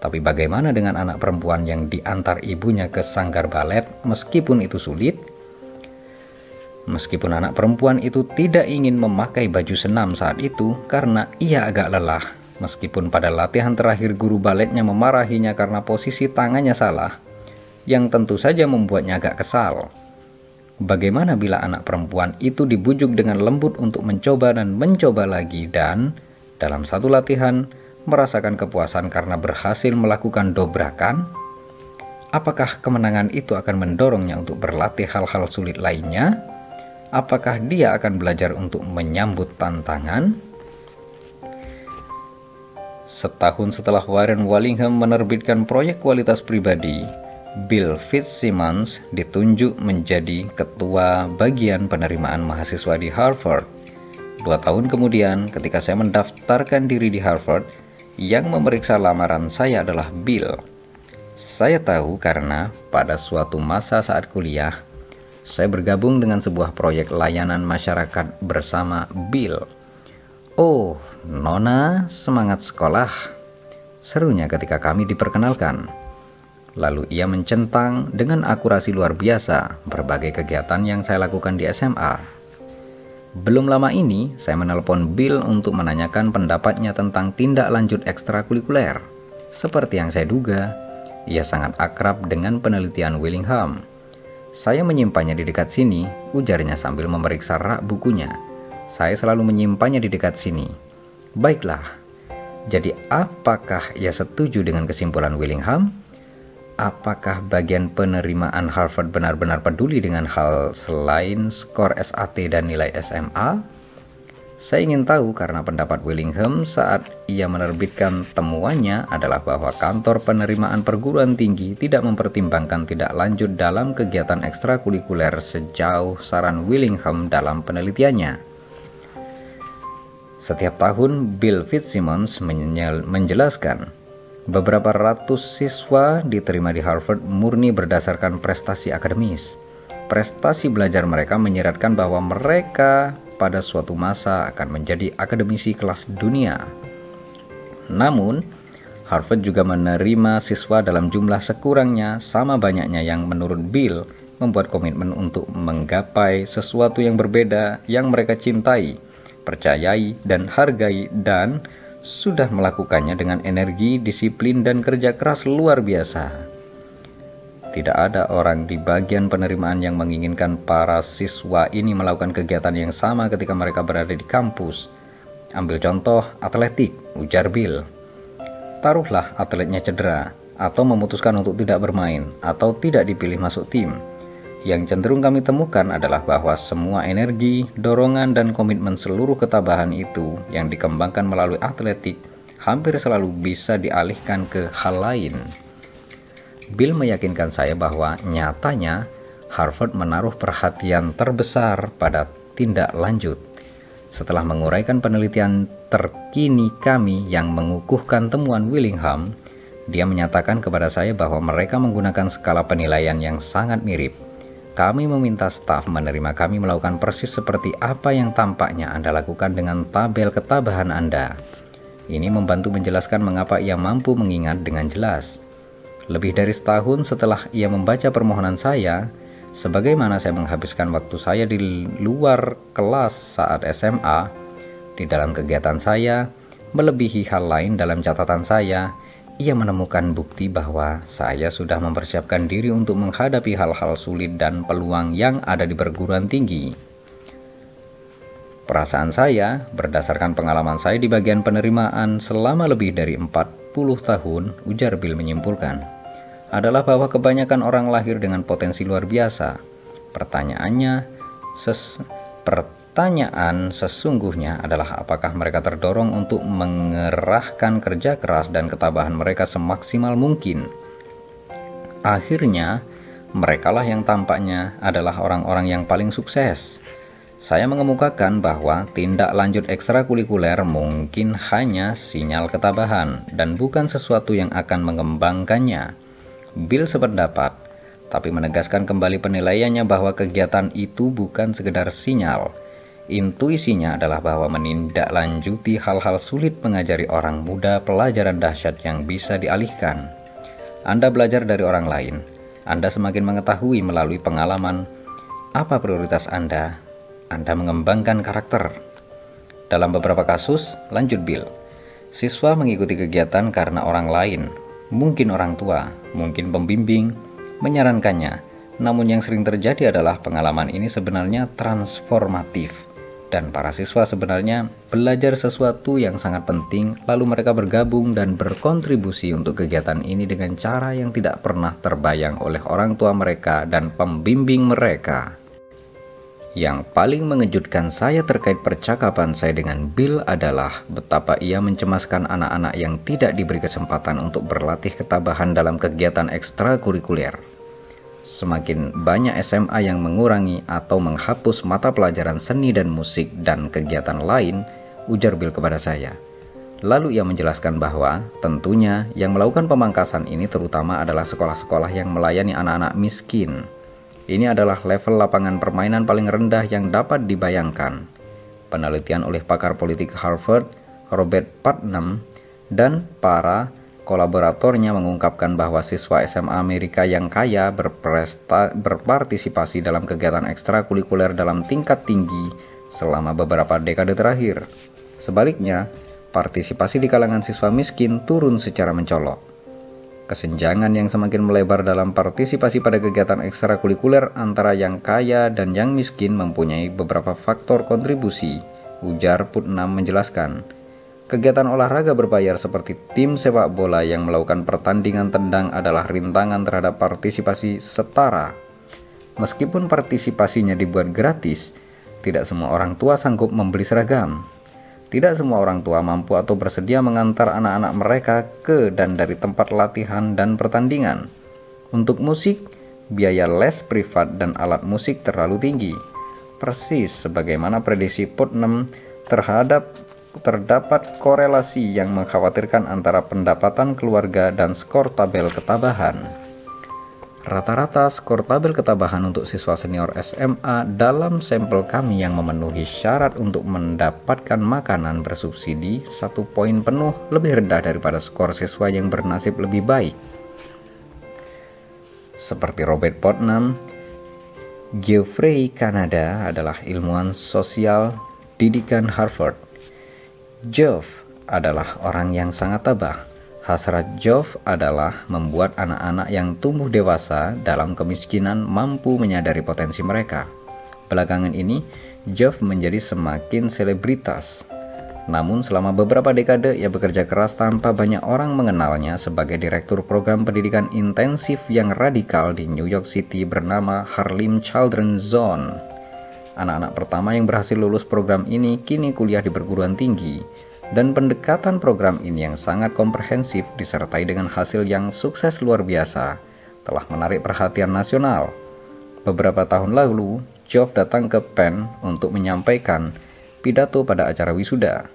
Tapi bagaimana dengan anak perempuan yang diantar ibunya ke sanggar balet meskipun itu sulit? Meskipun anak perempuan itu tidak ingin memakai baju senam saat itu karena ia agak lelah, meskipun pada latihan terakhir guru baletnya memarahinya karena posisi tangannya salah, yang tentu saja membuatnya agak kesal. Bagaimana bila anak perempuan itu dibujuk dengan lembut untuk mencoba dan mencoba lagi dan dalam satu latihan merasakan kepuasan karena berhasil melakukan dobrakan? Apakah kemenangan itu akan mendorongnya untuk berlatih hal-hal sulit lainnya? Apakah dia akan belajar untuk menyambut tantangan? Setahun setelah Warren Wallingham menerbitkan proyek kualitas pribadi, Bill Fitzsimmons ditunjuk menjadi ketua bagian penerimaan mahasiswa di Harvard. Dua tahun kemudian, ketika saya mendaftarkan diri di Harvard, yang memeriksa lamaran saya adalah Bill. Saya tahu karena pada suatu masa saat kuliah, saya bergabung dengan sebuah proyek layanan masyarakat bersama Bill. Oh, Nona, semangat sekolah! Serunya ketika kami diperkenalkan. Lalu ia mencentang dengan akurasi luar biasa berbagai kegiatan yang saya lakukan di SMA. Belum lama ini, saya menelpon Bill untuk menanyakan pendapatnya tentang tindak lanjut ekstrakurikuler. Seperti yang saya duga, ia sangat akrab dengan penelitian Willingham. Saya menyimpannya di dekat sini, ujarnya sambil memeriksa rak bukunya. Saya selalu menyimpannya di dekat sini. Baiklah, jadi apakah ia setuju dengan kesimpulan Willingham? Apakah bagian penerimaan Harvard benar-benar peduli dengan hal selain skor SAT dan nilai SMA? Saya ingin tahu karena pendapat Willingham saat ia menerbitkan temuannya adalah bahwa kantor penerimaan perguruan tinggi tidak mempertimbangkan tidak lanjut dalam kegiatan ekstrakurikuler sejauh saran Willingham dalam penelitiannya. Setiap tahun, Bill Fitzsimmons menjelaskan Beberapa ratus siswa diterima di Harvard murni berdasarkan prestasi akademis. Prestasi belajar mereka menyeratkan bahwa mereka pada suatu masa akan menjadi akademisi kelas dunia. Namun, Harvard juga menerima siswa dalam jumlah sekurangnya sama banyaknya yang menurut Bill membuat komitmen untuk menggapai sesuatu yang berbeda yang mereka cintai, percayai, dan hargai dan sudah melakukannya dengan energi, disiplin, dan kerja keras luar biasa. Tidak ada orang di bagian penerimaan yang menginginkan para siswa ini melakukan kegiatan yang sama ketika mereka berada di kampus. Ambil contoh atletik, ujar Bill. Taruhlah atletnya cedera, atau memutuskan untuk tidak bermain, atau tidak dipilih masuk tim. Yang cenderung kami temukan adalah bahwa semua energi, dorongan, dan komitmen seluruh ketabahan itu yang dikembangkan melalui atletik hampir selalu bisa dialihkan ke hal lain. Bill meyakinkan saya bahwa nyatanya Harvard menaruh perhatian terbesar pada tindak lanjut. Setelah menguraikan penelitian terkini kami yang mengukuhkan temuan Willingham, dia menyatakan kepada saya bahwa mereka menggunakan skala penilaian yang sangat mirip. Kami meminta staf menerima kami melakukan persis seperti apa yang tampaknya Anda lakukan dengan tabel ketabahan Anda. Ini membantu menjelaskan mengapa ia mampu mengingat dengan jelas. Lebih dari setahun setelah ia membaca permohonan saya, sebagaimana saya menghabiskan waktu saya di luar kelas saat SMA, di dalam kegiatan saya, melebihi hal lain dalam catatan saya, ia menemukan bukti bahwa saya sudah mempersiapkan diri untuk menghadapi hal-hal sulit dan peluang yang ada di perguruan tinggi. Perasaan saya, berdasarkan pengalaman saya di bagian penerimaan selama lebih dari 40 tahun, ujar Bill menyimpulkan, adalah bahwa kebanyakan orang lahir dengan potensi luar biasa. Pertanyaannya, ses Pertanyaan sesungguhnya adalah apakah mereka terdorong untuk mengerahkan kerja keras dan ketabahan mereka semaksimal mungkin. Akhirnya, merekalah yang tampaknya adalah orang-orang yang paling sukses. Saya mengemukakan bahwa tindak lanjut ekstrakurikuler mungkin hanya sinyal ketabahan dan bukan sesuatu yang akan mengembangkannya. Bill sependapat, tapi menegaskan kembali penilaiannya bahwa kegiatan itu bukan sekedar sinyal, Intuisinya adalah bahwa menindaklanjuti hal-hal sulit mengajari orang muda pelajaran dahsyat yang bisa dialihkan. Anda belajar dari orang lain. Anda semakin mengetahui melalui pengalaman apa prioritas Anda. Anda mengembangkan karakter. Dalam beberapa kasus, lanjut Bill, siswa mengikuti kegiatan karena orang lain, mungkin orang tua, mungkin pembimbing, menyarankannya. Namun yang sering terjadi adalah pengalaman ini sebenarnya transformatif dan para siswa sebenarnya belajar sesuatu yang sangat penting, lalu mereka bergabung dan berkontribusi untuk kegiatan ini dengan cara yang tidak pernah terbayang oleh orang tua mereka dan pembimbing mereka. Yang paling mengejutkan saya terkait percakapan saya dengan Bill adalah betapa ia mencemaskan anak-anak yang tidak diberi kesempatan untuk berlatih ketabahan dalam kegiatan ekstrakurikuler. Semakin banyak SMA yang mengurangi atau menghapus mata pelajaran seni dan musik dan kegiatan lain, ujar Bill kepada saya. Lalu ia menjelaskan bahwa tentunya yang melakukan pemangkasan ini terutama adalah sekolah-sekolah yang melayani anak-anak miskin. Ini adalah level lapangan permainan paling rendah yang dapat dibayangkan. Penelitian oleh pakar politik Harvard, Robert Putnam, dan para Kolaboratornya mengungkapkan bahwa siswa SMA Amerika yang kaya berpartisipasi dalam kegiatan ekstrakurikuler dalam tingkat tinggi selama beberapa dekade terakhir. Sebaliknya, partisipasi di kalangan siswa miskin turun secara mencolok. Kesenjangan yang semakin melebar dalam partisipasi pada kegiatan ekstrakurikuler antara yang kaya dan yang miskin mempunyai beberapa faktor kontribusi, ujar Putnam menjelaskan. Kegiatan olahraga berbayar seperti tim sepak bola yang melakukan pertandingan tendang adalah rintangan terhadap partisipasi setara. Meskipun partisipasinya dibuat gratis, tidak semua orang tua sanggup membeli seragam. Tidak semua orang tua mampu atau bersedia mengantar anak-anak mereka ke dan dari tempat latihan dan pertandingan. Untuk musik, biaya les privat dan alat musik terlalu tinggi. Persis sebagaimana prediksi Putnam terhadap terdapat korelasi yang mengkhawatirkan antara pendapatan keluarga dan skor tabel ketabahan. Rata-rata skor tabel ketabahan untuk siswa senior SMA dalam sampel kami yang memenuhi syarat untuk mendapatkan makanan bersubsidi satu poin penuh lebih rendah daripada skor siswa yang bernasib lebih baik. Seperti Robert Putnam, Geoffrey Kanada adalah ilmuwan sosial didikan Harvard Jove adalah orang yang sangat tabah. Hasrat Jove adalah membuat anak-anak yang tumbuh dewasa dalam kemiskinan mampu menyadari potensi mereka. Belakangan ini, Jove menjadi semakin selebritas. Namun selama beberapa dekade ia bekerja keras tanpa banyak orang mengenalnya sebagai direktur program pendidikan intensif yang radikal di New York City bernama Harlem Children's Zone. Anak-anak pertama yang berhasil lulus program ini kini kuliah di perguruan tinggi dan pendekatan program ini yang sangat komprehensif disertai dengan hasil yang sukses luar biasa telah menarik perhatian nasional. Beberapa tahun lalu, Geoff datang ke Penn untuk menyampaikan pidato pada acara wisuda.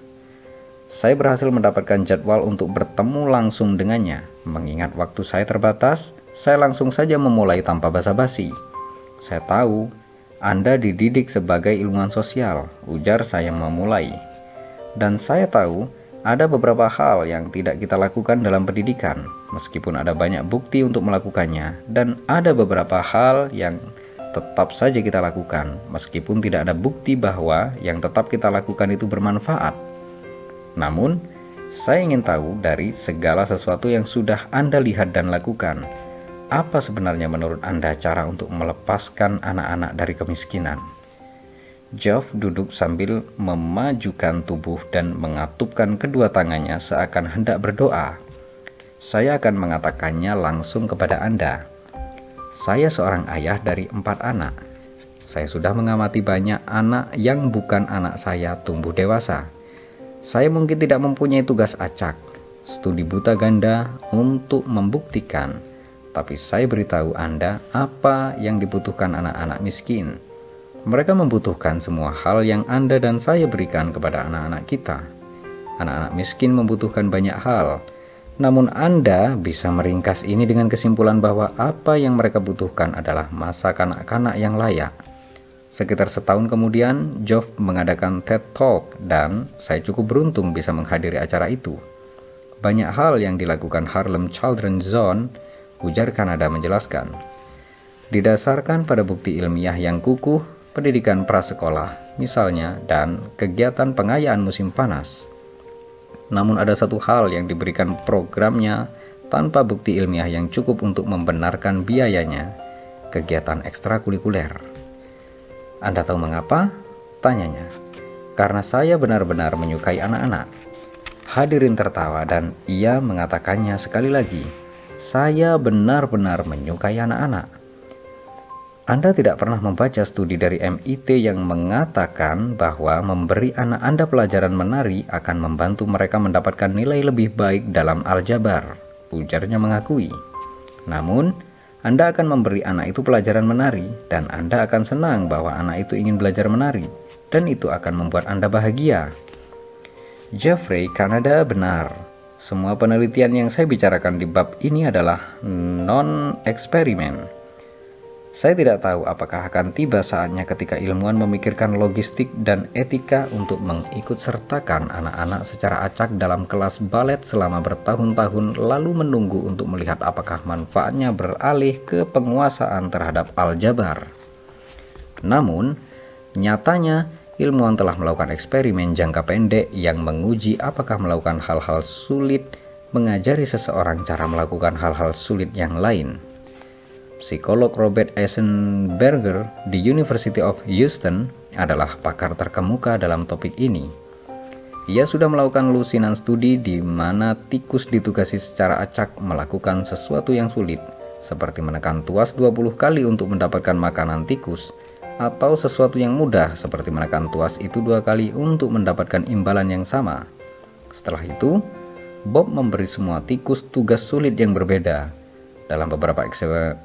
Saya berhasil mendapatkan jadwal untuk bertemu langsung dengannya. Mengingat waktu saya terbatas, saya langsung saja memulai tanpa basa-basi. Saya tahu Anda dididik sebagai ilmuwan sosial, ujar saya memulai. Dan saya tahu ada beberapa hal yang tidak kita lakukan dalam pendidikan, meskipun ada banyak bukti untuk melakukannya, dan ada beberapa hal yang tetap saja kita lakukan, meskipun tidak ada bukti bahwa yang tetap kita lakukan itu bermanfaat. Namun, saya ingin tahu dari segala sesuatu yang sudah Anda lihat dan lakukan, apa sebenarnya menurut Anda cara untuk melepaskan anak-anak dari kemiskinan? Geoff duduk sambil memajukan tubuh dan mengatupkan kedua tangannya seakan hendak berdoa. Saya akan mengatakannya langsung kepada Anda. Saya seorang ayah dari empat anak. Saya sudah mengamati banyak anak yang bukan anak saya tumbuh dewasa saya mungkin tidak mempunyai tugas acak, studi buta ganda untuk membuktikan, tapi saya beritahu Anda apa yang dibutuhkan anak-anak miskin. Mereka membutuhkan semua hal yang Anda dan saya berikan kepada anak-anak kita. Anak-anak miskin membutuhkan banyak hal, namun Anda bisa meringkas ini dengan kesimpulan bahwa apa yang mereka butuhkan adalah masa kanak-kanak yang layak. Sekitar setahun kemudian, Geoff mengadakan TED Talk dan saya cukup beruntung bisa menghadiri acara itu. Banyak hal yang dilakukan Harlem Children's Zone, ujar Kanada menjelaskan. Didasarkan pada bukti ilmiah yang kukuh, pendidikan prasekolah, misalnya, dan kegiatan pengayaan musim panas. Namun ada satu hal yang diberikan programnya tanpa bukti ilmiah yang cukup untuk membenarkan biayanya, kegiatan ekstrakurikuler. Anda tahu mengapa? Tanyanya. Karena saya benar-benar menyukai anak-anak. Hadirin tertawa dan ia mengatakannya sekali lagi. Saya benar-benar menyukai anak-anak. Anda tidak pernah membaca studi dari MIT yang mengatakan bahwa memberi anak Anda pelajaran menari akan membantu mereka mendapatkan nilai lebih baik dalam aljabar, ujarnya mengakui. Namun, anda akan memberi anak itu pelajaran menari, dan Anda akan senang bahwa anak itu ingin belajar menari, dan itu akan membuat Anda bahagia. Jeffrey Kanada benar. Semua penelitian yang saya bicarakan di bab ini adalah non-eksperimen saya tidak tahu apakah akan tiba saatnya ketika ilmuwan memikirkan logistik dan etika untuk mengikut sertakan anak-anak secara acak dalam kelas balet selama bertahun-tahun lalu menunggu untuk melihat apakah manfaatnya beralih ke penguasaan terhadap aljabar. Namun, nyatanya ilmuwan telah melakukan eksperimen jangka pendek yang menguji apakah melakukan hal-hal sulit mengajari seseorang cara melakukan hal-hal sulit yang lain. Psikolog Robert Eisenberger di University of Houston adalah pakar terkemuka dalam topik ini. Ia sudah melakukan lusinan studi di mana tikus ditugasi secara acak melakukan sesuatu yang sulit, seperti menekan tuas 20 kali untuk mendapatkan makanan tikus, atau sesuatu yang mudah seperti menekan tuas itu dua kali untuk mendapatkan imbalan yang sama. Setelah itu, Bob memberi semua tikus tugas sulit yang berbeda, dalam beberapa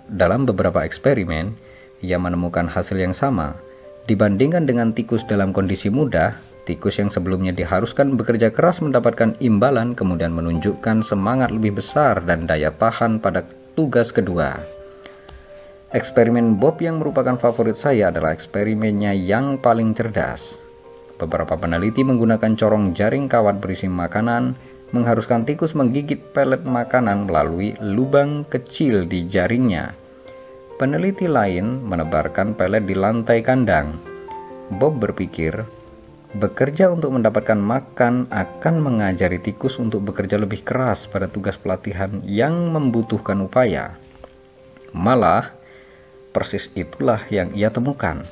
dalam beberapa eksperimen, ia menemukan hasil yang sama. Dibandingkan dengan tikus dalam kondisi mudah, tikus yang sebelumnya diharuskan bekerja keras mendapatkan imbalan kemudian menunjukkan semangat lebih besar dan daya tahan pada tugas kedua. Eksperimen Bob yang merupakan favorit saya adalah eksperimennya yang paling cerdas. Beberapa peneliti menggunakan corong jaring kawat berisi makanan mengharuskan tikus menggigit pelet makanan melalui lubang kecil di jaringnya. Peneliti lain menebarkan pelet di lantai kandang. Bob berpikir, bekerja untuk mendapatkan makan akan mengajari tikus untuk bekerja lebih keras pada tugas pelatihan yang membutuhkan upaya. Malah, persis itulah yang ia temukan.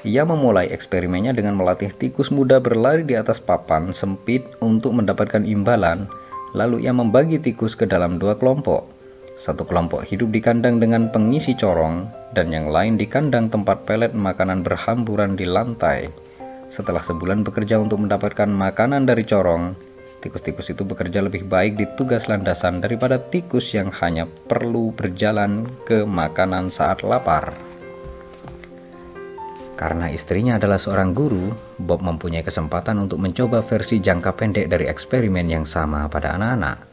Ia memulai eksperimennya dengan melatih tikus muda berlari di atas papan sempit untuk mendapatkan imbalan. Lalu ia membagi tikus ke dalam dua kelompok. Satu kelompok hidup di kandang dengan pengisi corong, dan yang lain di kandang tempat pelet makanan berhamburan di lantai. Setelah sebulan bekerja untuk mendapatkan makanan dari corong, tikus-tikus itu bekerja lebih baik di tugas landasan daripada tikus yang hanya perlu berjalan ke makanan saat lapar. Karena istrinya adalah seorang guru, Bob mempunyai kesempatan untuk mencoba versi jangka pendek dari eksperimen yang sama pada anak-anak.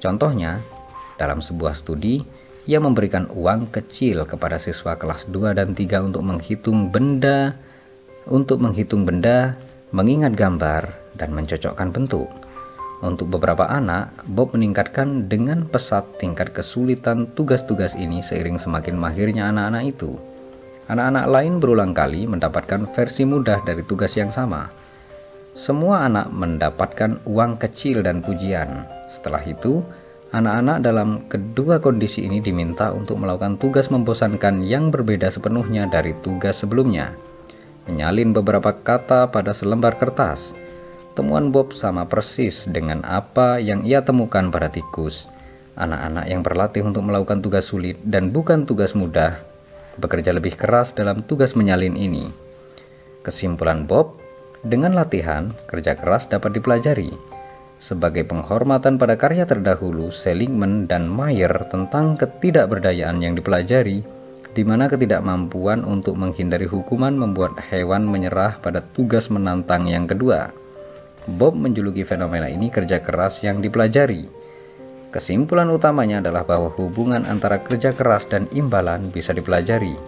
Contohnya, dalam sebuah studi, ia memberikan uang kecil kepada siswa kelas 2 dan 3 untuk menghitung benda, untuk menghitung benda, mengingat gambar, dan mencocokkan bentuk. Untuk beberapa anak, Bob meningkatkan dengan pesat tingkat kesulitan tugas-tugas ini seiring semakin mahirnya anak-anak itu. Anak-anak lain berulang kali mendapatkan versi mudah dari tugas yang sama. Semua anak mendapatkan uang kecil dan pujian. Setelah itu, anak-anak dalam kedua kondisi ini diminta untuk melakukan tugas membosankan yang berbeda sepenuhnya dari tugas sebelumnya. Menyalin beberapa kata pada selembar kertas. Temuan Bob sama persis dengan apa yang ia temukan pada tikus. Anak-anak yang berlatih untuk melakukan tugas sulit dan bukan tugas mudah bekerja lebih keras dalam tugas menyalin ini. Kesimpulan Bob, dengan latihan, kerja keras dapat dipelajari. Sebagai penghormatan pada karya terdahulu Seligman dan Mayer tentang ketidakberdayaan yang dipelajari, di mana ketidakmampuan untuk menghindari hukuman membuat hewan menyerah pada tugas menantang yang kedua. Bob menjuluki fenomena ini kerja keras yang dipelajari Kesimpulan utamanya adalah bahwa hubungan antara kerja keras dan imbalan bisa dipelajari.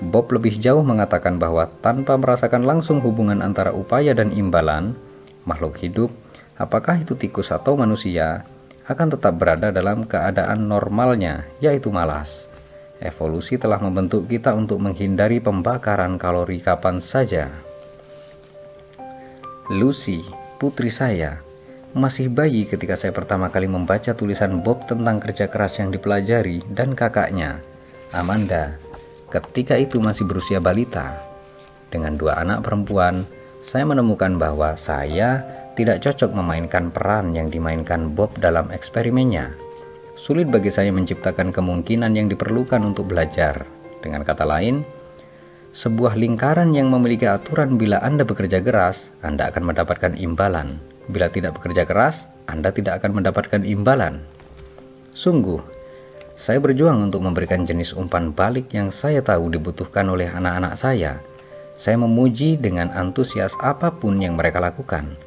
Bob lebih jauh mengatakan bahwa tanpa merasakan langsung hubungan antara upaya dan imbalan, makhluk hidup, apakah itu tikus atau manusia, akan tetap berada dalam keadaan normalnya, yaitu malas. Evolusi telah membentuk kita untuk menghindari pembakaran kalori kapan saja. Lucy, putri saya, masih bayi ketika saya pertama kali membaca tulisan Bob tentang kerja keras yang dipelajari dan kakaknya, Amanda, ketika itu masih berusia balita. Dengan dua anak perempuan, saya menemukan bahwa saya tidak cocok memainkan peran yang dimainkan Bob dalam eksperimennya. Sulit bagi saya menciptakan kemungkinan yang diperlukan untuk belajar. Dengan kata lain, sebuah lingkaran yang memiliki aturan bila Anda bekerja keras, Anda akan mendapatkan imbalan. Bila tidak bekerja keras, Anda tidak akan mendapatkan imbalan. Sungguh, saya berjuang untuk memberikan jenis umpan balik yang saya tahu dibutuhkan oleh anak-anak saya. Saya memuji dengan antusias apa pun yang mereka lakukan.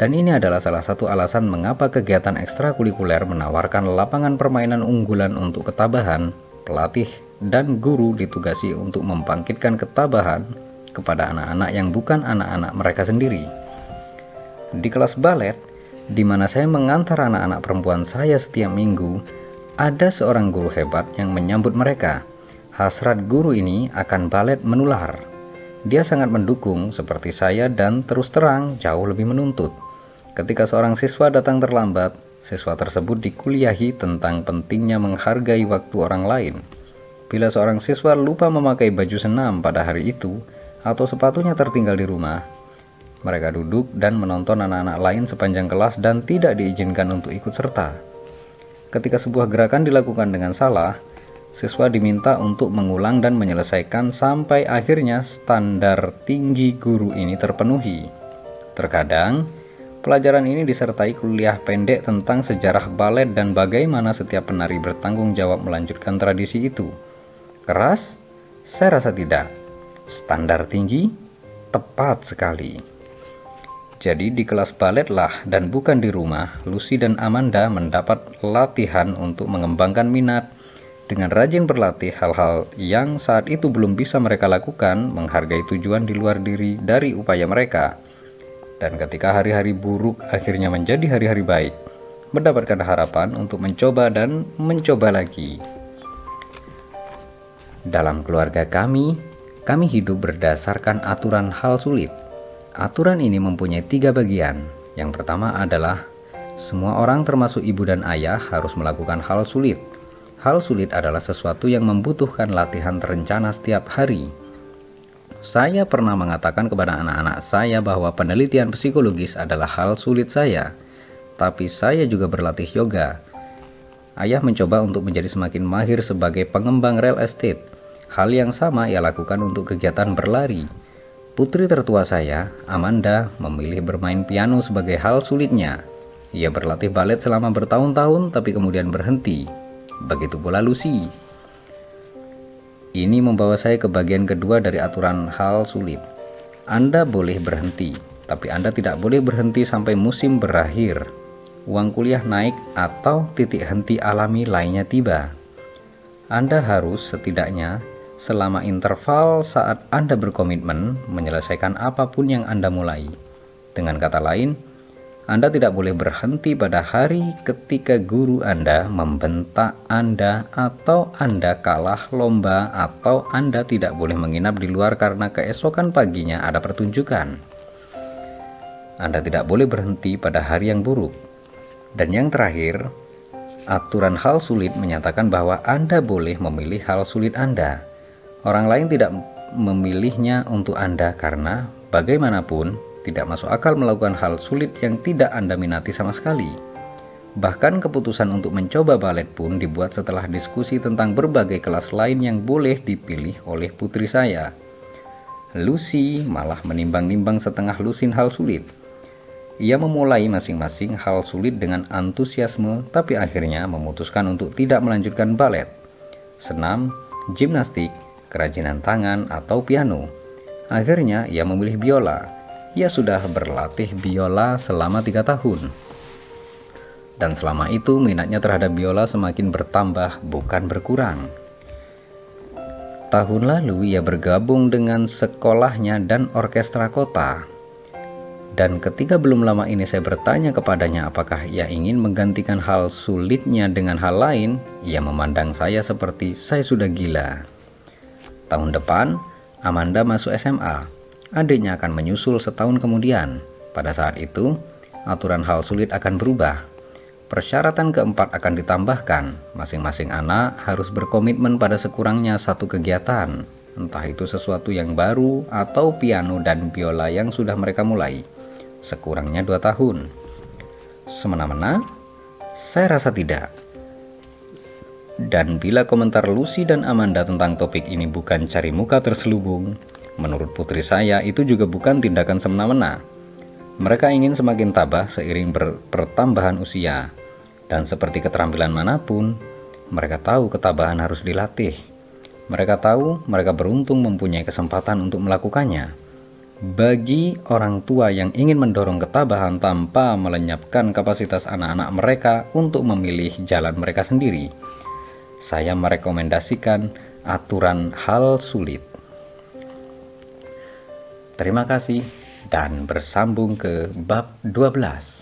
Dan ini adalah salah satu alasan mengapa kegiatan ekstrakurikuler menawarkan lapangan permainan unggulan untuk ketabahan, pelatih, dan guru ditugasi untuk membangkitkan ketabahan kepada anak-anak yang bukan anak-anak mereka sendiri. Di kelas balet, di mana saya mengantar anak-anak perempuan saya setiap minggu, ada seorang guru hebat yang menyambut mereka. Hasrat guru ini akan balet menular. Dia sangat mendukung seperti saya dan terus terang jauh lebih menuntut. Ketika seorang siswa datang terlambat, siswa tersebut dikuliahi tentang pentingnya menghargai waktu orang lain. Bila seorang siswa lupa memakai baju senam pada hari itu, atau sepatunya tertinggal di rumah, mereka duduk dan menonton anak-anak lain sepanjang kelas dan tidak diizinkan untuk ikut serta. Ketika sebuah gerakan dilakukan dengan salah, siswa diminta untuk mengulang dan menyelesaikan sampai akhirnya standar tinggi guru ini terpenuhi. Terkadang, pelajaran ini disertai kuliah pendek tentang sejarah balet dan bagaimana setiap penari bertanggung jawab melanjutkan tradisi itu. Keras? Saya rasa tidak. Standar tinggi? Tepat sekali. Jadi di kelas balet lah dan bukan di rumah, Lucy dan Amanda mendapat latihan untuk mengembangkan minat. Dengan rajin berlatih hal-hal yang saat itu belum bisa mereka lakukan, menghargai tujuan di luar diri dari upaya mereka. Dan ketika hari-hari buruk akhirnya menjadi hari-hari baik, mendapatkan harapan untuk mencoba dan mencoba lagi. Dalam keluarga kami, kami hidup berdasarkan aturan hal sulit Aturan ini mempunyai tiga bagian. Yang pertama adalah semua orang termasuk ibu dan ayah harus melakukan hal sulit. Hal sulit adalah sesuatu yang membutuhkan latihan terencana setiap hari. saya pernah mengatakan kepada anak-anak saya bahwa penelitian psikologis adalah hal sulit saya, tapi saya juga berlatih yoga. Ayah mencoba untuk menjadi semakin mahir sebagai pengembang real estate. Hal yang sama ia lakukan untuk kegiatan berlari. Putri tertua saya, Amanda, memilih bermain piano sebagai hal sulitnya. Ia berlatih balet selama bertahun-tahun tapi kemudian berhenti. Begitu pula Lucy. Ini membawa saya ke bagian kedua dari aturan hal sulit. Anda boleh berhenti, tapi Anda tidak boleh berhenti sampai musim berakhir. Uang kuliah naik atau titik henti alami lainnya tiba. Anda harus setidaknya selama interval saat Anda berkomitmen menyelesaikan apa pun yang Anda mulai. Dengan kata lain, anda tidak boleh berhenti pada hari ketika guru Anda membentak Anda atau Anda kalah lomba atau Anda tidak boleh menginap di luar karena keesokan paginya ada pertunjukan. Anda tidak boleh berhenti pada hari yang buruk. Dan yang terakhir, aturan hal sulit menyatakan bahwa Anda boleh memilih hal sulit Anda. Orang lain tidak memilihnya untuk Anda karena bagaimanapun tidak masuk akal melakukan hal sulit yang tidak Anda minati sama sekali. Bahkan keputusan untuk mencoba balet pun dibuat setelah diskusi tentang berbagai kelas lain yang boleh dipilih oleh putri saya. Lucy malah menimbang-nimbang setengah lusin hal sulit. Ia memulai masing-masing hal sulit dengan antusiasme, tapi akhirnya memutuskan untuk tidak melanjutkan balet, senam, gimnastik, kerajinan tangan, atau piano. Akhirnya ia memilih biola ia sudah berlatih biola selama tiga tahun. Dan selama itu minatnya terhadap biola semakin bertambah bukan berkurang. Tahun lalu ia bergabung dengan sekolahnya dan orkestra kota. Dan ketika belum lama ini saya bertanya kepadanya apakah ia ingin menggantikan hal sulitnya dengan hal lain, ia memandang saya seperti saya sudah gila. Tahun depan, Amanda masuk SMA adiknya akan menyusul setahun kemudian. Pada saat itu, aturan hal sulit akan berubah. Persyaratan keempat akan ditambahkan. Masing-masing anak harus berkomitmen pada sekurangnya satu kegiatan, entah itu sesuatu yang baru atau piano dan biola yang sudah mereka mulai, sekurangnya dua tahun. Semena-mena, saya rasa tidak. Dan bila komentar Lucy dan Amanda tentang topik ini bukan cari muka terselubung, Menurut putri saya, itu juga bukan tindakan semena-mena. Mereka ingin semakin tabah seiring pertambahan usia, dan seperti keterampilan mana pun, mereka tahu ketabahan harus dilatih. Mereka tahu mereka beruntung mempunyai kesempatan untuk melakukannya. Bagi orang tua yang ingin mendorong ketabahan tanpa melenyapkan kapasitas anak-anak mereka untuk memilih jalan mereka sendiri, saya merekomendasikan aturan hal sulit. Terima kasih dan bersambung ke bab 12.